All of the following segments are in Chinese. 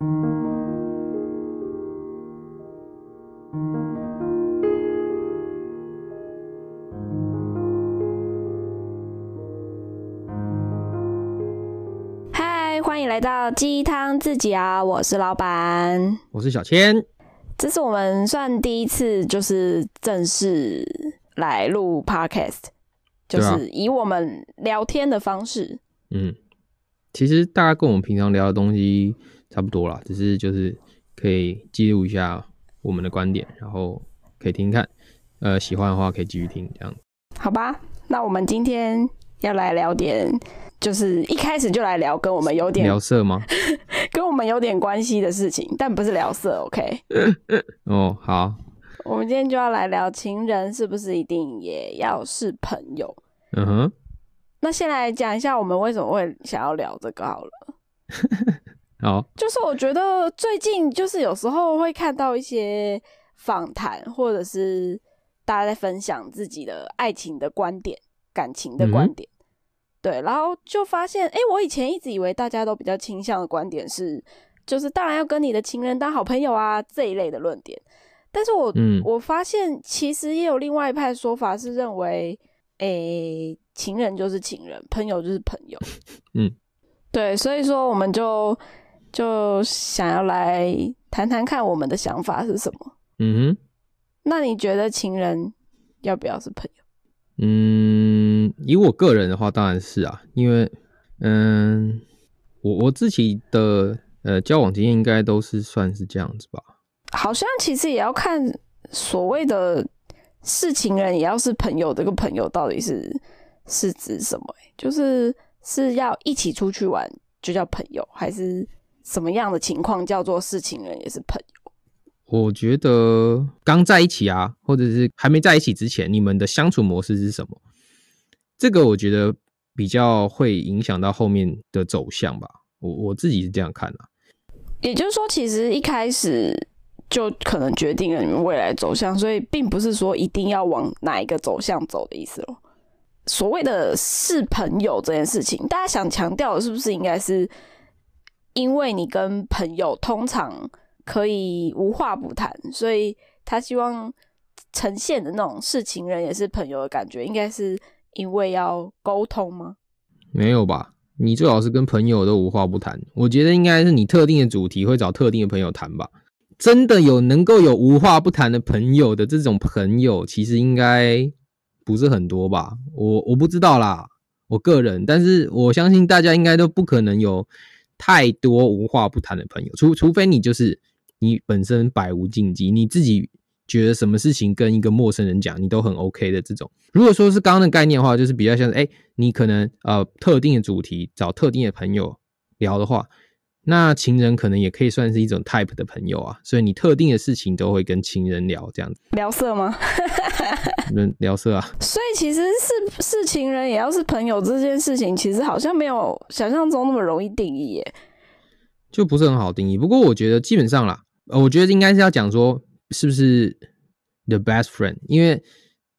嗨，欢迎来到鸡汤自己啊！我是老板，我是小千。这是我们算第一次，就是正式来录 podcast，就是以我们聊天的方式。嗯，其实大家跟我们平常聊的东西差不多啦，只是就是可以记录一下我们的观点，然后可以听听看。呃，喜欢的话可以继续听，这样。好吧，那我们今天要来聊点，就是一开始就来聊跟我们有点聊色吗？跟我们有点关系的事情，但不是聊色，OK？哦，好，我们今天就要来聊情人是不是一定也要是朋友？嗯哼，那先来讲一下我们为什么会想要聊这个好了。好，就是我觉得最近就是有时候会看到一些访谈，或者是大家在分享自己的爱情的观点、感情的观点，对，然后就发现，哎、我以前一直以为大家都比较倾向的观点是，就是当然要跟你的情人当好朋友啊这一类的论点，但是我、嗯。我发现其实也有另外一派说法是认为，诶、情人就是情人，朋友就是朋友，嗯，对，所以说我们就就想要来谈谈看我们的想法是什么。嗯哼，那你觉得情人要不要是朋友？嗯，以我个人的话，当然是啊，因为，嗯，我我自己的呃交往经验应该都是算是这样子吧。好像其实也要看所谓的是情人，也要是朋友。这个朋友到底是是指什么、欸？就是是要一起出去玩就叫朋友，还是什么样的情况叫做是情人也是朋友？我觉得刚在一起啊，或者是还没在一起之前，你们的相处模式是什么？这个我觉得比较会影响到后面的走向吧。我我自己是这样看的、也就是说，其实一开始就可能决定了你们未来走向，所以并不是说一定要往哪一个走向走的意思咯。所谓的是朋友这件事情，大家想强调的是不是应该是因为你跟朋友通常可以无话不谈，所以他希望呈现的那种是情人也是朋友的感觉，应该是因为要沟通吗？没有吧？你最好是跟朋友都无话不谈。我觉得应该是你特定的主题会找特定的朋友谈吧。真的有能够有无话不谈的朋友的这种朋友，其实应该不是很多吧？我我不知道啦，我个人，但是我相信大家应该都不可能有太多无话不谈的朋友，除除非你就是你本身百无禁忌，你自己觉得什么事情跟一个陌生人讲，你都很 OK 的这种。如果说是刚刚的概念的话，就是比较像是，哎、你可能呃特定的主题找特定的朋友聊的话，那情人可能也可以算是一种 type 的朋友啊，所以你特定的事情都会跟情人聊这样子，聊色吗？人 聊色啊，所以其实是是情人也要是朋友这件事情，其实好像没有想象中那么容易定义耶。就不是很好定义。不过我觉得基本上啦，呃，我觉得应该是要讲说是不是 the best friend，因为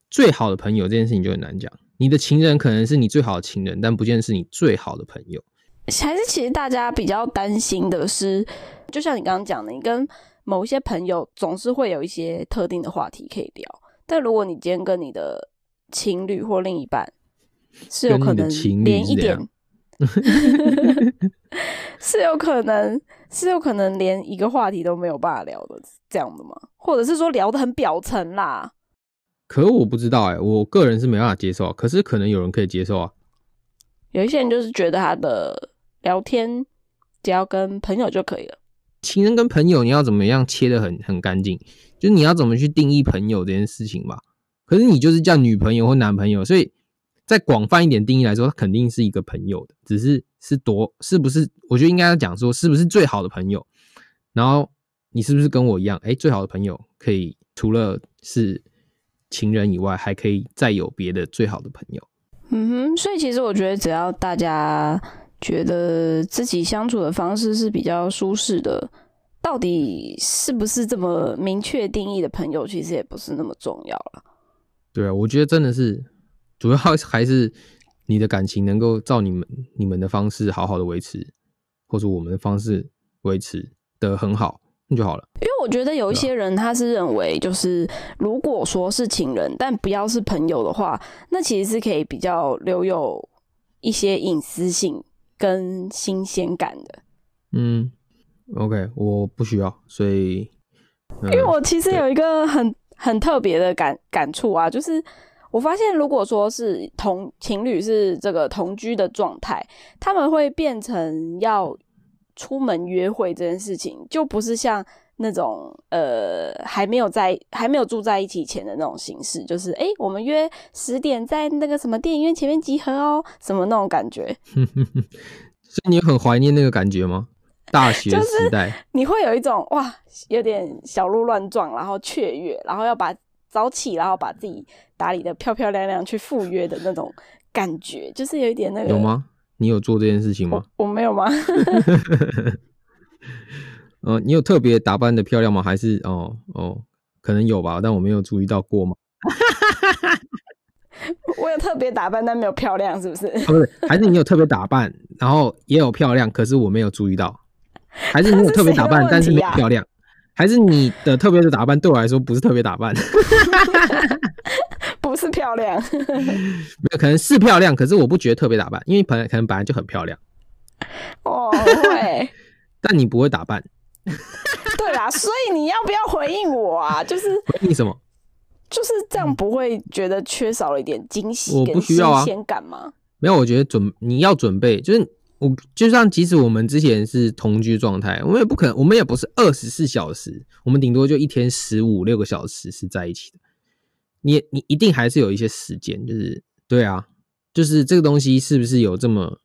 最好的朋友这件事情就很难讲。你的情人可能是你最好的情人，但不见得是你最好的朋友。还是其实大家比较担心的是，就像你刚刚讲的，你跟某一些朋友总是会有一些特定的话题可以聊，但如果你今天跟你的情侣或另一半是有可能连一点是，有可能是有可能连一个话题都没有办法聊的这样的吗？或者是说聊得很表层啦？可我不知道哎、我个人是没办法接受，可是可能有人可以接受啊。有一些人就是觉得他的聊天只要跟朋友就可以了。情人跟朋友你要怎么样切的很很干净，就是你要怎么去定义朋友这件事情吧。可是你就是叫女朋友或男朋友，所以在广泛一点定义来说，他肯定是一个朋友的，只是是多是不是？我觉得应该要讲说是不是最好的朋友。然后你是不是跟我一样？哎，最好的朋友可以除了是情人以外，还可以再有别的最好的朋友。嗯哼，所以其实我觉得，只要大家觉得自己相处的方式是比较舒适的，到底是不是这么明确定义的朋友，其实也不是那么重要了。对啊，我觉得真的是主要还是你的感情能够照你们你们的方式好好的维持，或者我们的方式维持，的很好，那就好了。因为我觉得有一些人他是认为，就是如果说是情人，但不要是朋友的话，那其实是可以比较留有一些隐私性跟新鲜感的。嗯，OK，我不需要，所以，因为我其实有一个很很特别的感感触啊，就是我发现，如果说是同情侣是这个同居的状态，他们会变成要出门约会这件事情，就不是像那种呃还没有在还没有住在一起前的那种形式，就是哎，我们约十点在那个什么电影院前面集合哦，什么那种感觉。所以你很怀念那个感觉吗？大学时代，你会有一种哇，有点小鹿乱撞，然后雀跃，然后要把早起，然后把自己打理的漂漂亮亮去赴约的那种感觉，就是有一点那个。有吗？你有做这件事情吗？我没有吗？呃，你有特别打扮的漂亮吗？还是哦哦，可能有吧，但我没有注意到过吗？我有特别打扮，但没有漂亮，是不是？不是，还是你有特别打扮，然后也有漂亮，可是我没有注意到。还是你有特别打扮，但是没有漂亮？还是你的特别的打扮对我来说不是特别打扮？不是漂亮，没有可能是漂亮，可是我不觉得特别打扮，因为本来可能本来就很漂亮。哦，会，但你不会打扮。对啦，所以你要不要回应我啊？就是回应什么？就是这样，不会觉得缺少了一点惊喜跟新鲜感吗？没有，我觉得准你要准备，就是。我就像，即使我们之前是同居状态，我们也不可能，我们也不是二十四小时，我们顶多就一天十五六个小时是在一起的。你你一定还是有一些时间，就是对啊，就是这个东西是不是有这么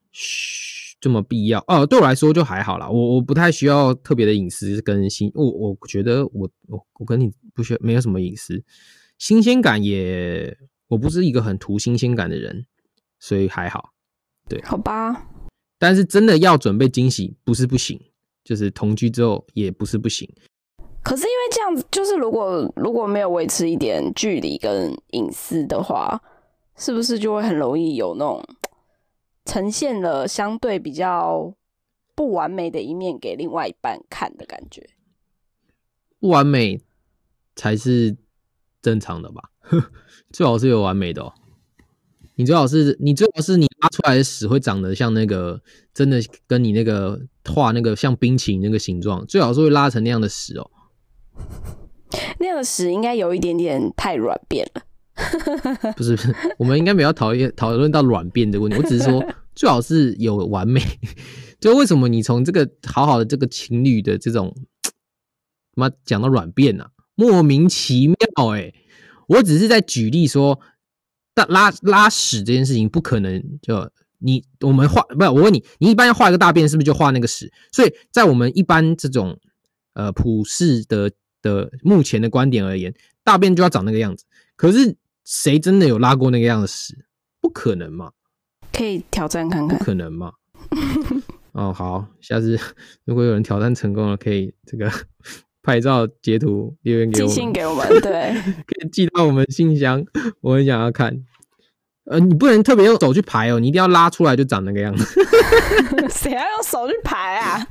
这么必要？哦，对我来说就还好啦，我我不太需要特别的隐私跟新，我我觉得我我我跟你不需要没有什么隐私，新鲜感也我不是一个很图新鲜感的人，所以还好。对，好吧。但是真的要准备惊喜，不是不行，就是同居之后也不是不行。可是因为这样子，就是如果如果没有维持一点距离跟隐私的话，是不是就会很容易有那种呈现了相对比较不完美的一面给另外一半看的感觉？不完美才是正常的吧？最好是有完美的哦。你最好是，你最好是你拉出来的屎会长得像那个，真的跟你那个画那个像冰淇淋那个形状，最好是会拉成那样的屎哦。那样的屎应该有一点点太软便了。不 是不是，我们应该没有讨厌讨论到软便的问题，我只是说 最好是有完美。就为什么你从这个好好的这个情侣的这种，妈讲到软便呢？莫名其妙哎，我只是在举例说。但拉拉屎这件事情不可能，就你我们画不是我问你，你一般要画一个大便，是不是就画那个屎？所以在我们一般这种呃普世的的目前的观点而言，大便就要长那个样子。可是谁真的有拉过那个样的屎？不可能嘛？可以挑战看看。不可能嘛？哦，好，下次 如果有人挑战成功了，可以这个 拍照截图留言给我，寄信给我们，对，可以寄到我们信箱，我很想要看。呃，你不能特别用手去排哦，你一定要拉出来就长那个样子。谁要用手去排啊？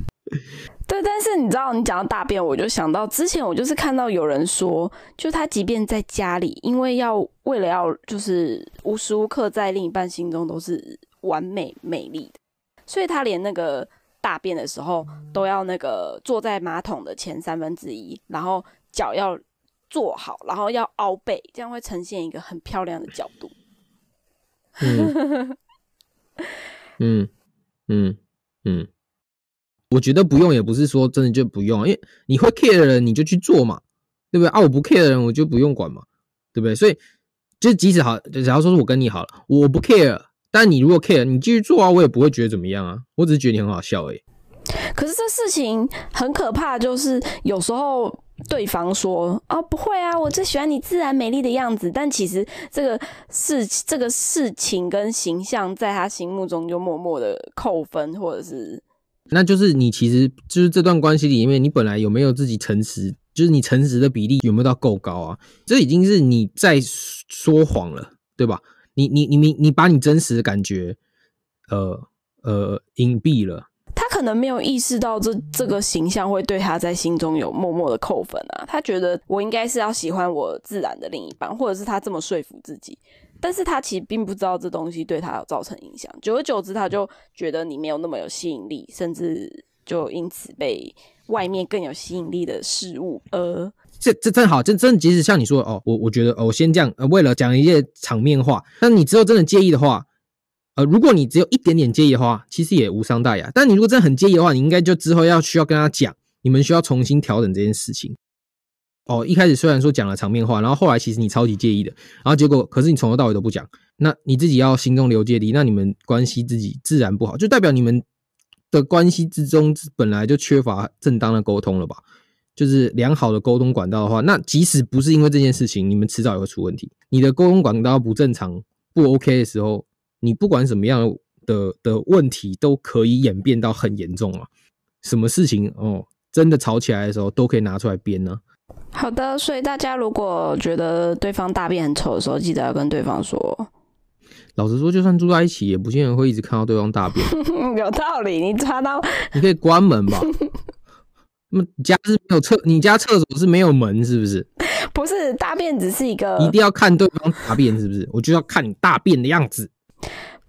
对，但是你知道，你讲到大便，我就想到之前我就是看到有人说，就他即便在家里，因为要为了要就是无时无刻在另一半心中都是完美美丽的，所以他连那个大便的时候都要那个坐在马桶的前三分之一，然后脚要坐好，然后要凹背，这样会呈现一个很漂亮的角度。嗯嗯嗯 嗯，我觉得不用也不是说真的就不用，因为你会 care 的人你就去做嘛，对不对啊？我不 care 的人我就不用管嘛，对不对？所以就即使好，假如说是我跟你好了，我不 care，但你如果 care，你继续做啊，我也不会觉得怎么样啊，我只是觉得你很好笑而已。可是这事情很可怕，就是有时候。对方说：“啊，不会啊，我最喜欢你自然美丽的样子。”但其实这个事、这个事情跟形象，在他心目中就默默的扣分，或者是……那就是你其实就是这段关系里面，你本来有没有自己诚实？就是你诚实的比例有没有到够高啊？这已经是你在说谎了，对吧？你、你、你、你、你把你真实的感觉，呃呃，隐蔽了。他可能没有意识到这这个形象会对他在心中有默默的扣分啊。他觉得我应该是要喜欢我自然的另一半，或者是他这么说服自己。但是他其实并不知道这东西对他有造成影响。久而久之，他就觉得你没有那么有吸引力，甚至就因此被外面更有吸引力的事物而。这这正好，真真即使像你说哦，我我觉得哦，我先这样，呃，为了讲一些场面话，那你之后真的介意的话，呃，如果你只有一点点介意的话，其实也无伤大雅。但你如果真的很介意的话，你应该就之后要需要跟他讲，你们需要重新调整这件事情。哦，一开始虽然说讲了场面话，然后后来其实你超级介意的，然后结果可是你从头到尾都不讲，那你自己要心中留芥蒂，那你们关系自己自然不好，就代表你们的关系之中本来就缺乏正当的沟通了吧？就是良好的沟通管道的话，那即使不是因为这件事情，你们迟早也会出问题。你的沟通管道不正常、不 OK 的时候，你不管什么样的的问题，都可以演变到很严重啊。什么事情哦，真的吵起来的时候，都可以拿出来编呢。好的，所以大家如果觉得对方大便很丑的时候，记得要跟对方说。老实说，就算住在一起，也不见得会一直看到对方大便。有道理，你抓到，你可以关门吧。那么家是没有厕，你家厕所是没有门，是不是？不是，大便只是一个，一定要看对方大便，是不是？我就要看你大便的样子。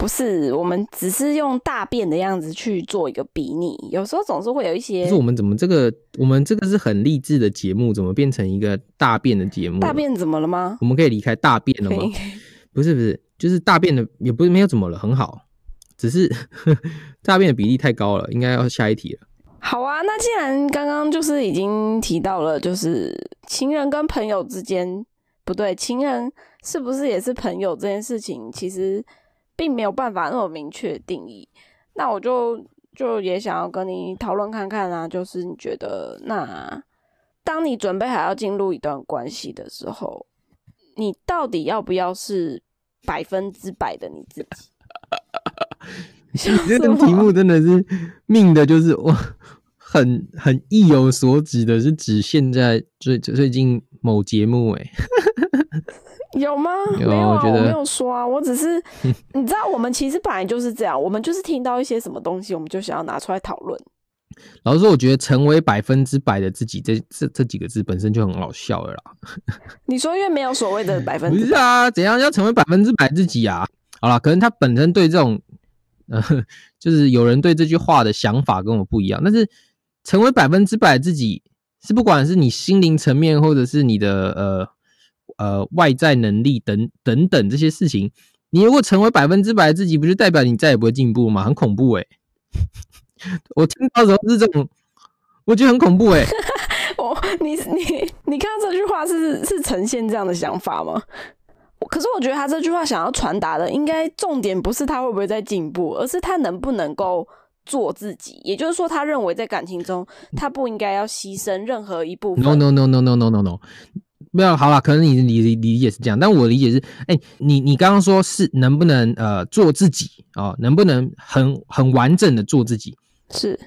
不是，我们只是用大便的样子去做一个比拟，有时候总是会有一些。不是我们怎么这个？我们这个是很励志的节目，怎么变成一个大便的节目？大便怎么了吗？我们可以离开大便了吗？不是不是，就是大便的也不是没有怎么了，很好，只是 大便的比例太高了，应该要下一题了。好啊，那既然刚刚就是已经提到了，就是情人跟朋友之间不对，情人是不是也是朋友这件事情，其实并没有办法那么明确定义。那我就就也想要跟你讨论看看啊，就是你觉得，那当你准备还要进入一段关系的时候，你到底要不要是百分之百的你自己？你这个题目真的是命的，就是我很很意有所指的，是指现在最最近某节目哎，有吗？有啊，我没有说啊，我只是 你知道，我们其实本来就是这样，我们就是听到一些什么东西，我们就想要拿出来讨论。老实说，我觉得成为百分之百的自己，这这这几个字本身就很好笑了啦。你说，因为没有所谓的 百分之是啊，怎样要成为百分之百自己啊？好了，可能他本身对这种。呃，就是有人对这句话的想法跟我不一样，但是成为百分之百自己，是不管是你心灵层面，或者是你的呃呃外在能力等等等这些事情，你如果成为百分之百自己，不就代表你再也不会进步吗？很恐怖哎！我听到时候是这种，我觉得很恐怖哎。我你你你看到这句话是是呈现这样的想法吗？可是我觉得他这句话想要传达的，应该重点不是他会不会在进步，而是他能不能够做自己。也就是说，他认为在感情中，他不应该要牺牲任何一部分。No no no no no no no no，没有好了，可能你你理解是这样，但我理解是，哎，你你刚刚说是能不能呃做自己啊？能不能很很完整的做自己？是，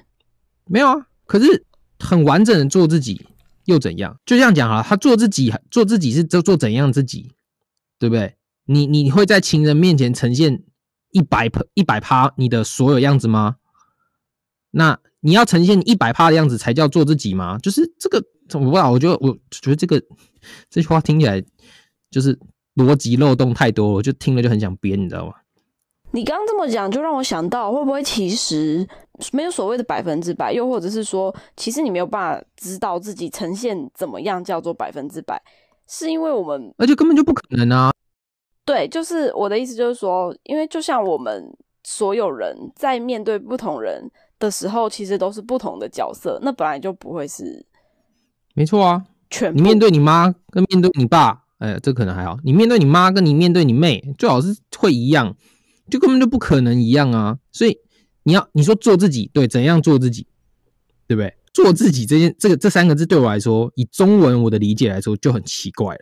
没有啊。可是很完整的做自己又怎样？就这样讲啊，他做自己，做自己是做做怎样自己？对不对？你你会在情人面前呈现一百一百趴你的所有样子吗？那你要呈现一百趴的样子才叫做自己吗？就是这个，我不知道。我觉得，我觉得这个这句话听起来就是逻辑漏洞太多，我就听了就很想编，你知道吗？你刚刚这么讲，就让我想到，会不会其实没有所谓的百分之百，又或者是说，其实你没有办法知道自己呈现怎么样叫做百分之百。是因为我们，而且根本就不可能啊！对，就是我的意思，就是说，因为就像我们所有人在面对不同人的时候，其实都是不同的角色，那本来就不会是没错啊。全你面对你妈跟面对你爸，哎，这可能还好；你面对你妈跟你面对你妹，最好是会一样，就根本就不可能一样啊！所以你要你说做自己，对，怎样做自己，对不对？做自己这件这个这三个字对我来说，以中文我的理解来说就很奇怪了。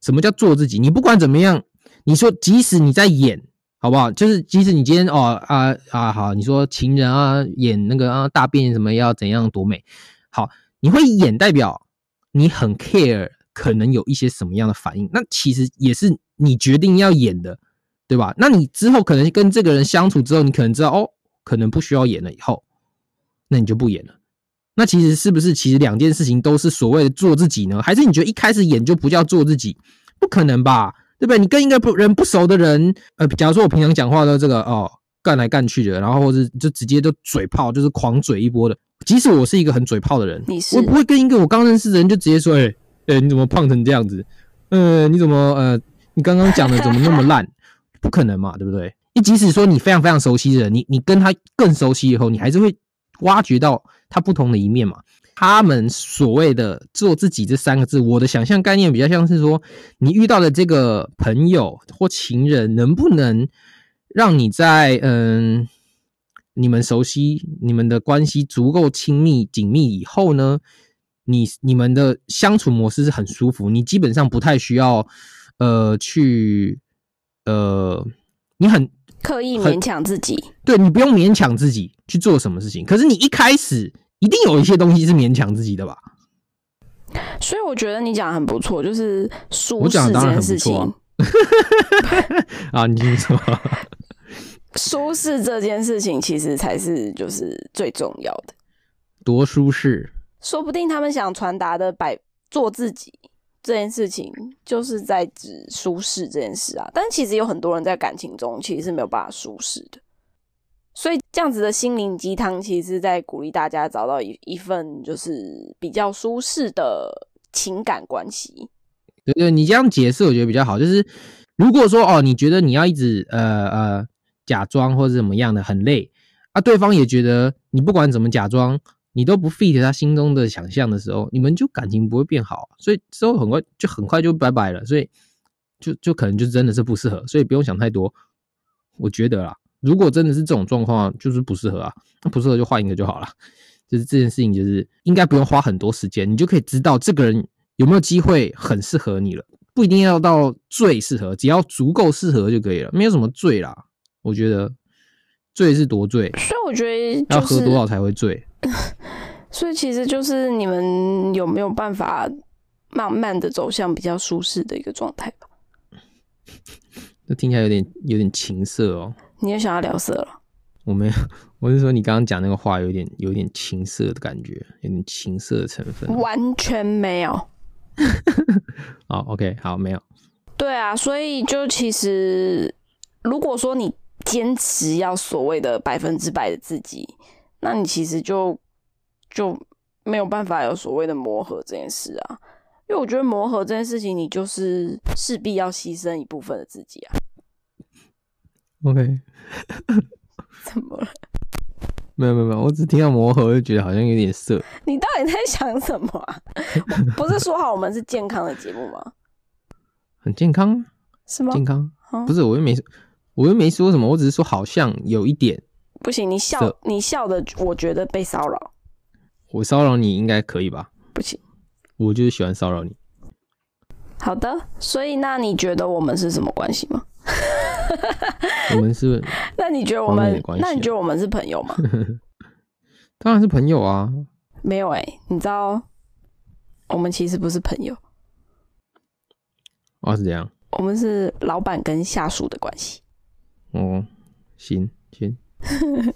什么叫做自己？你不管怎么样，你说即使你在演，好不好？就是即使你今天哦啊啊好，你说情人啊演那个啊大便什么要怎样多美，好，你会演代表你很 care，可能有一些什么样的反应，那其实也是你决定要演的，对吧？那你之后可能跟这个人相处之后，你可能知道哦，可能不需要演了以后。那你就不演了。那其实是不是其实两件事情都是所谓的做自己呢？还是你觉得一开始演就不叫做自己？不可能吧，对不对？你跟一个不人不熟的人，呃，假如说我平常讲话都这个哦干来干去的，然后或者就直接就嘴炮，就是狂嘴一波的。即使我是一个很嘴炮的人，你是我不会跟一个我刚认识的人就直接说，哎、哎、你怎么胖成这样子？呃，你怎么呃，你刚刚讲的怎么那么烂？不可能嘛，对不对？你即使说你非常非常熟悉的人，你你跟他更熟悉以后，你还是会挖掘到他不同的一面嘛。他们所谓的做自己这三个字，我的想象概念比较像是说，你遇到的这个朋友或情人，能不能让你在嗯你们熟悉、你们的关系足够亲密紧密以后呢，你你们的相处模式是很舒服，你基本上不太需要呃去呃，你很刻意勉强自己。对你不用勉强自己去做什么事情，可是你一开始一定有一些东西是勉强自己的吧？所以我觉得你讲的很不错，就是舒我适这件事情啊。啊，你听说？舒适这件事情其实才是就是最重要的。多舒适，说不定他们想传达的摆做自己这件事情，就是在指舒适这件事啊。但其实有很多人在感情中其实是没有办法舒适的，所以这样子的心灵鸡汤，其实是在鼓励大家找到一一份就是比较舒适的情感关系。对对，你这样解释我觉得比较好。就是如果说哦，你觉得你要一直呃呃假装或者怎么样的很累啊，对方也觉得你不管怎么假装，你都不 fit 他心中的想象的时候，你们就感情不会变好，所以之后很快就很快就拜拜了，所以就就可能就真的是不适合，所以不用想太多。我觉得啦，如果真的是这种状况，就是不适合啊，那不适合就换一个就好了。就是这件事情，就是应该不用花很多时间，你就可以知道这个人有没有机会很适合你了。不一定要到最适合，只要足够适合就可以了，没有什么醉啦。我觉得醉是多醉，所以我觉得要就是喝多少才会醉？所以其实就是你们有没有办法慢慢的走向比较舒适的一个状态吧？这听起来有点有点情色哦。你也想要聊色了？我没有，我是说你刚刚讲那个话有点有点情色的感觉，有点情色的成分。完全没有。好，OK，好，没有。对啊，所以就其实，如果说你坚持要所谓的百分之百的自己，那你其实就就没有办法有所谓的磨合这件事啊。因为我觉得磨合这件事情，你就是势必要牺牲一部分的自己啊。OK，怎么了？没有没有没有，我只听到磨合就觉得好像有点色。你到底在想什么啊？不是说好我们是健康的节目吗？很健康啊，是吗？健康啊不是，我又没我又没说什么，我只是说好像有一点。不行，你笑，你笑的，我觉得被骚扰，我骚扰你应该可以吧？不行。我就是喜欢骚扰你。好的，所以那你觉得我们是什么关系吗？我们是那你觉得我们那你觉得我们是朋友吗？当然是朋友啊。没有哎、你知道，我们其实不是朋友，哦，是这样。我们是老板跟下属的关系。哦，行行，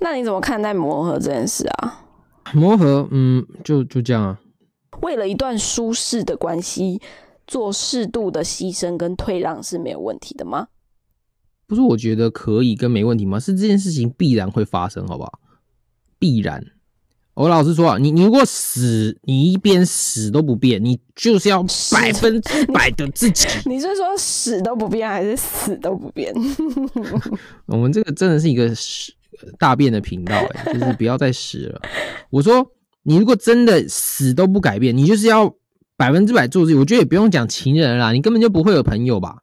那你怎么看待磨合这件事啊？磨合，嗯，就就这样啊。为了一段舒适的关系，做适度的牺牲跟退让是没有问题的吗？不是我觉得可以跟没问题吗？是这件事情必然会发生，好不好？必然。我老实说啊，你你如果死，你一边死都不变，你就是要百分之百的自己。你是说死都不变，还是死都不变？我们这个真的是一个屎大便的频道、欸，就是不要再死了。我说，你如果真的死都不改变，你就是要百分之百做自己。我觉得也不用讲情人啦，你根本就不会有朋友吧？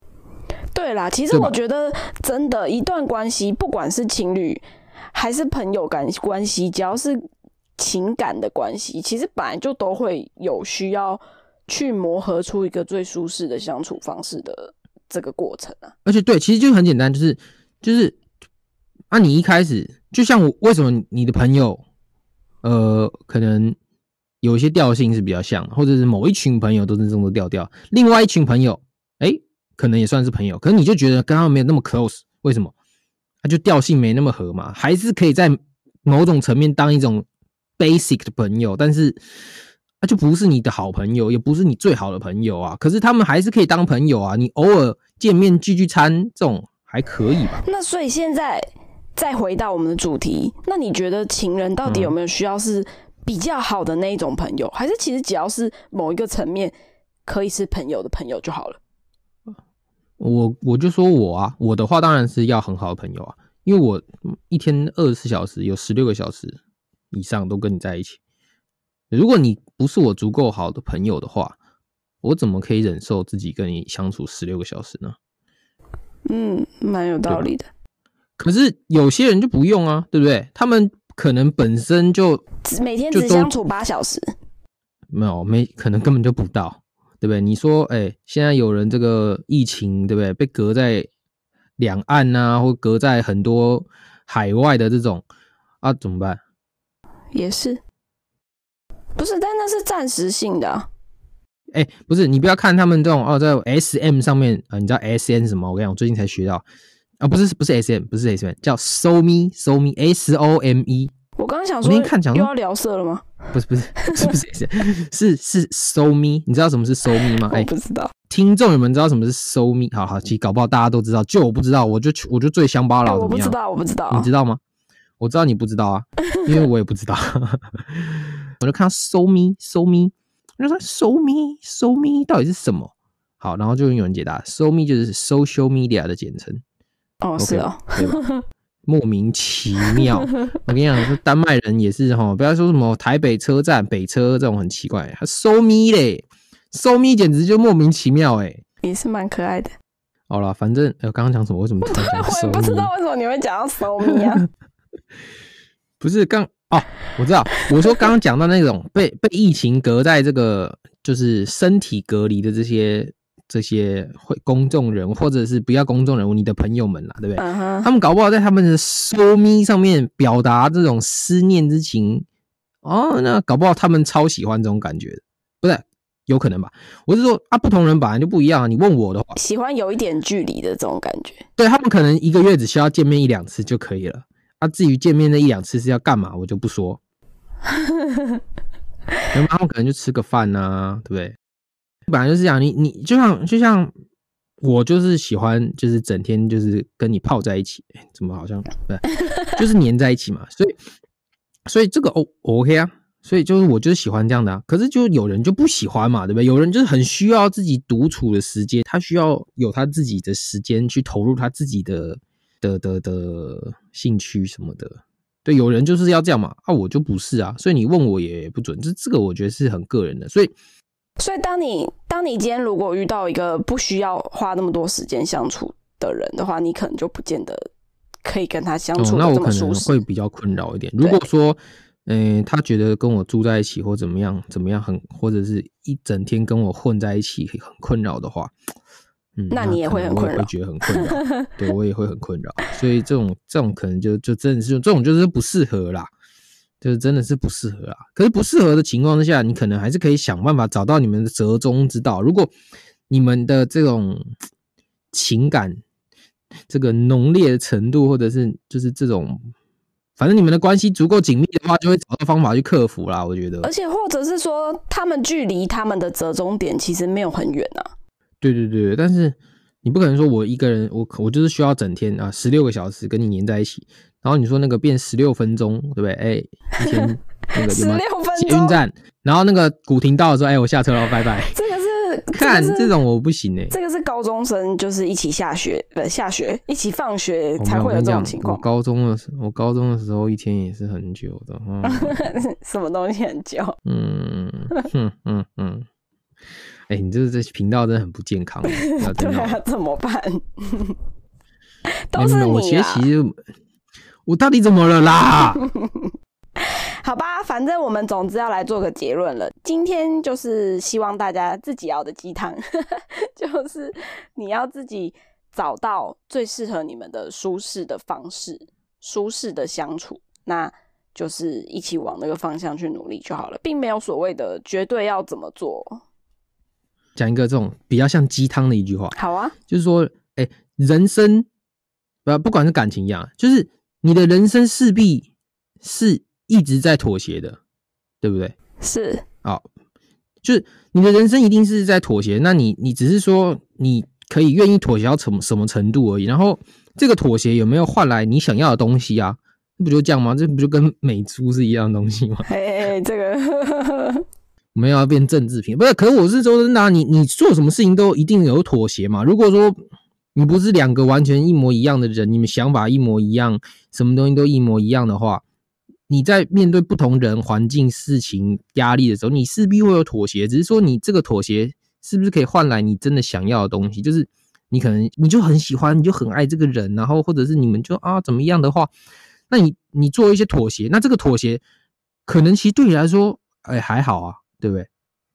对啦，其实我觉得真的，一段关系，不管是情侣还是朋友感关系，只要是情感的关系，其实本来就都会有需要去磨合出一个最舒适的相处方式的这个过程啊。而且对，其实就很简单，就是就是啊，你一开始就像我，为什么你的朋友，呃，可能有一些调性是比较像，或者是某一群朋友都是这种调调，另外一群朋友，哎，可能也算是朋友，可是你就觉得跟他们没有那么 close，为什么？他就调性没那么合嘛，还是可以在某种层面当一种 basic 的朋友，但是那就不是你的好朋友，也不是你最好的朋友啊。可是他们还是可以当朋友啊，你偶尔见面聚聚餐这种还可以吧？那所以现在再回到我们的主题，那你觉得情人到底有没有需要是比较好的那一种朋友，还是其实只要是某一个层面可以是朋友的朋友就好了？我我就说我啊，我的话当然是要很好的朋友啊，因为我一天二十四小时有十六个小时以上都跟你在一起。如果你不是我足够好的朋友的话，我怎么可以忍受自己跟你相处十六个小时呢？嗯，蛮有道理的。可是有些人就不用啊，对不对？他们可能本身就每天只相处八小时，没有没可能根本就不到。对不对？你说，哎，现在有人这个疫情，对不对？被隔在两岸呐，或隔在很多海外的这种啊，怎么办？也是，不是？但那是暂时性的。哎，不是，你不要看他们这种哦，在 S M 上面啊，你知道 S M 什么？我跟你讲，我最近才学到啊，不是，不是 S M，不是 S M，叫 So Me So Me S O M E。我刚刚想说，讲又要聊色了吗？不是不是是不是 是是是 so me，你知道什么是 so me 吗？哎，不知道。听众有没有知道什么是 so me？好好，其实搞不好大家都知道，就我不知道，我就我就最乡巴佬。我不知道，我不知道。你知道吗？我知道你不知道啊，因为我也不知道。我就看到 so me so me，我就说 so me so me 到底是什么？好，然后就有人解答，so me 就是 social media 的简称。哦，是哦？莫名其妙，我跟你讲，丹麦人也是哈，不要说什么台北车站、北车这种很奇怪，他收咪嘞，收咪简直就莫名其妙哎，也是蛮可爱的。好了，反正呃，刚刚讲什么？为什么突然讲收咪？我不知道为什么你会讲到收咪啊？不是刚哦，我知道，我说刚刚讲到那种被被疫情隔在这个就是身体隔离的这些。这些会公众人物，或者是不要公众人物，你的朋友们啦，对不对？他们搞不好在他们的 so me 上面表达这种思念之情哦，那搞不好他们超喜欢这种感觉，不是？有可能吧？我是说啊，不同人本来就不一样啊。你问我的话，喜欢有一点距离的这种感觉，对他们可能一个月只需要见面一两次就可以了。啊，至于见面那一两次是要干嘛，我就不说。然后可能就吃个饭呐，对不对？本来就是讲，你你就像就像我就是喜欢就是整天就是跟你泡在一起，怎么好像对，就是黏在一起嘛，所以所以这个 O OK 啊，所以就是我就是喜欢这样的啊。可是就有人就不喜欢嘛，对不对？有人就是很需要自己独处的时间，他需要有他自己的时间去投入他自己的的的的兴趣什么的。对，有人就是要这样嘛，啊，我就不是啊，所以你问我也不准，这这个我觉得是很个人的，所以。所以，当你当你今天如果遇到一个不需要花那么多时间相处的人的话，你可能就不见得可以跟他相处那我可能会比较困扰一点。如果说，嗯，他觉得跟我住在一起或怎么样怎么样很，或者是一整天跟我混在一起很困扰的话，嗯，那你也会很困扰，会觉得很困扰。对我也会很困扰。所以这种这种可能就就真的是这种就是不适合啦。就是真的是不适合啦！可是不适合的情况之下，你可能还是可以想办法找到你们的折中之道。如果你们的这种情感这个浓烈的程度，或者是就是这种，反正你们的关系足够紧密的话，就会找到方法去克服啦。我觉得，而且或者是说，他们距离他们的折中点其实没有很远啊。对对对，但是你不可能说我一个人，我我就是需要整天啊，十六个小时跟你黏在一起。然后你说那个变十六分钟，对不对？哎，以前那个有没有捷运站？然后那个古亭到的时候，哎，我下车了，拜拜。这个是 看这种我不行哎。这个是高中生，就是一起下学，不下学一起放学才会有这种情况。我高中的时，我高中的时候一天也是很久的。什么东西很久？嗯嗯嗯嗯。哎，你这这频道真的很不健康。对啊，怎么办？都是你啊。我到底怎么了啦？好吧，反正我们总之要来做个结论了。今天就是希望大家自己熬的鸡汤，就是你要自己找到最适合你们的舒适的方式、舒适的相处，那就是一起往那个方向去努力就好了，并没有所谓的绝对要怎么做。讲一个这种比较像鸡汤的一句话，好啊，就是说，哎，人生不不管是感情一样，就是。你的人生势必是一直在妥协的，对不对？是，好就是你的人生一定是在妥协，那你你只是说你可以愿意妥协到什么什么程度而已，然后这个妥协有没有换来你想要的东西啊？不就这样吗？这不就跟美猪是一样的东西吗？哎哎，这个我们要变政治品，不是？可是我是说真的、啊，你你做什么事情都一定有妥协嘛。如果说你不是两个完全一模一样的人，你们想法一模一样，什么东西都一模一样的话，你在面对不同人、环境、事情、压力的时候，你势必会有妥协。只是说你这个妥协是不是可以换来你真的想要的东西？就是你可能你就很喜欢，你就很爱这个人，然后或者是你们就啊怎么样的话，那你你做一些妥协，那这个妥协可能其实对你来说，哎还好啊，对不对？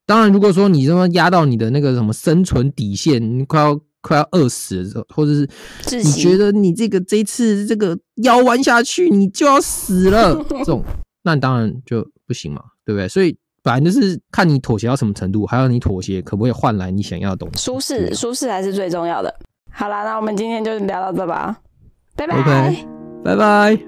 当然，如果说你这么压到你的那个什么生存底线，你快要快要饿死的时候，或者是你觉得你这个这一次这个腰弯下去，你就要死了，这种那当然就不行嘛，对不对？所以反正就是看你妥协到什么程度，还有你妥协可不可以换来你想要的东西。舒适，舒适还是最重要的。好啦，那我们今天就聊到这吧，拜拜。拜拜。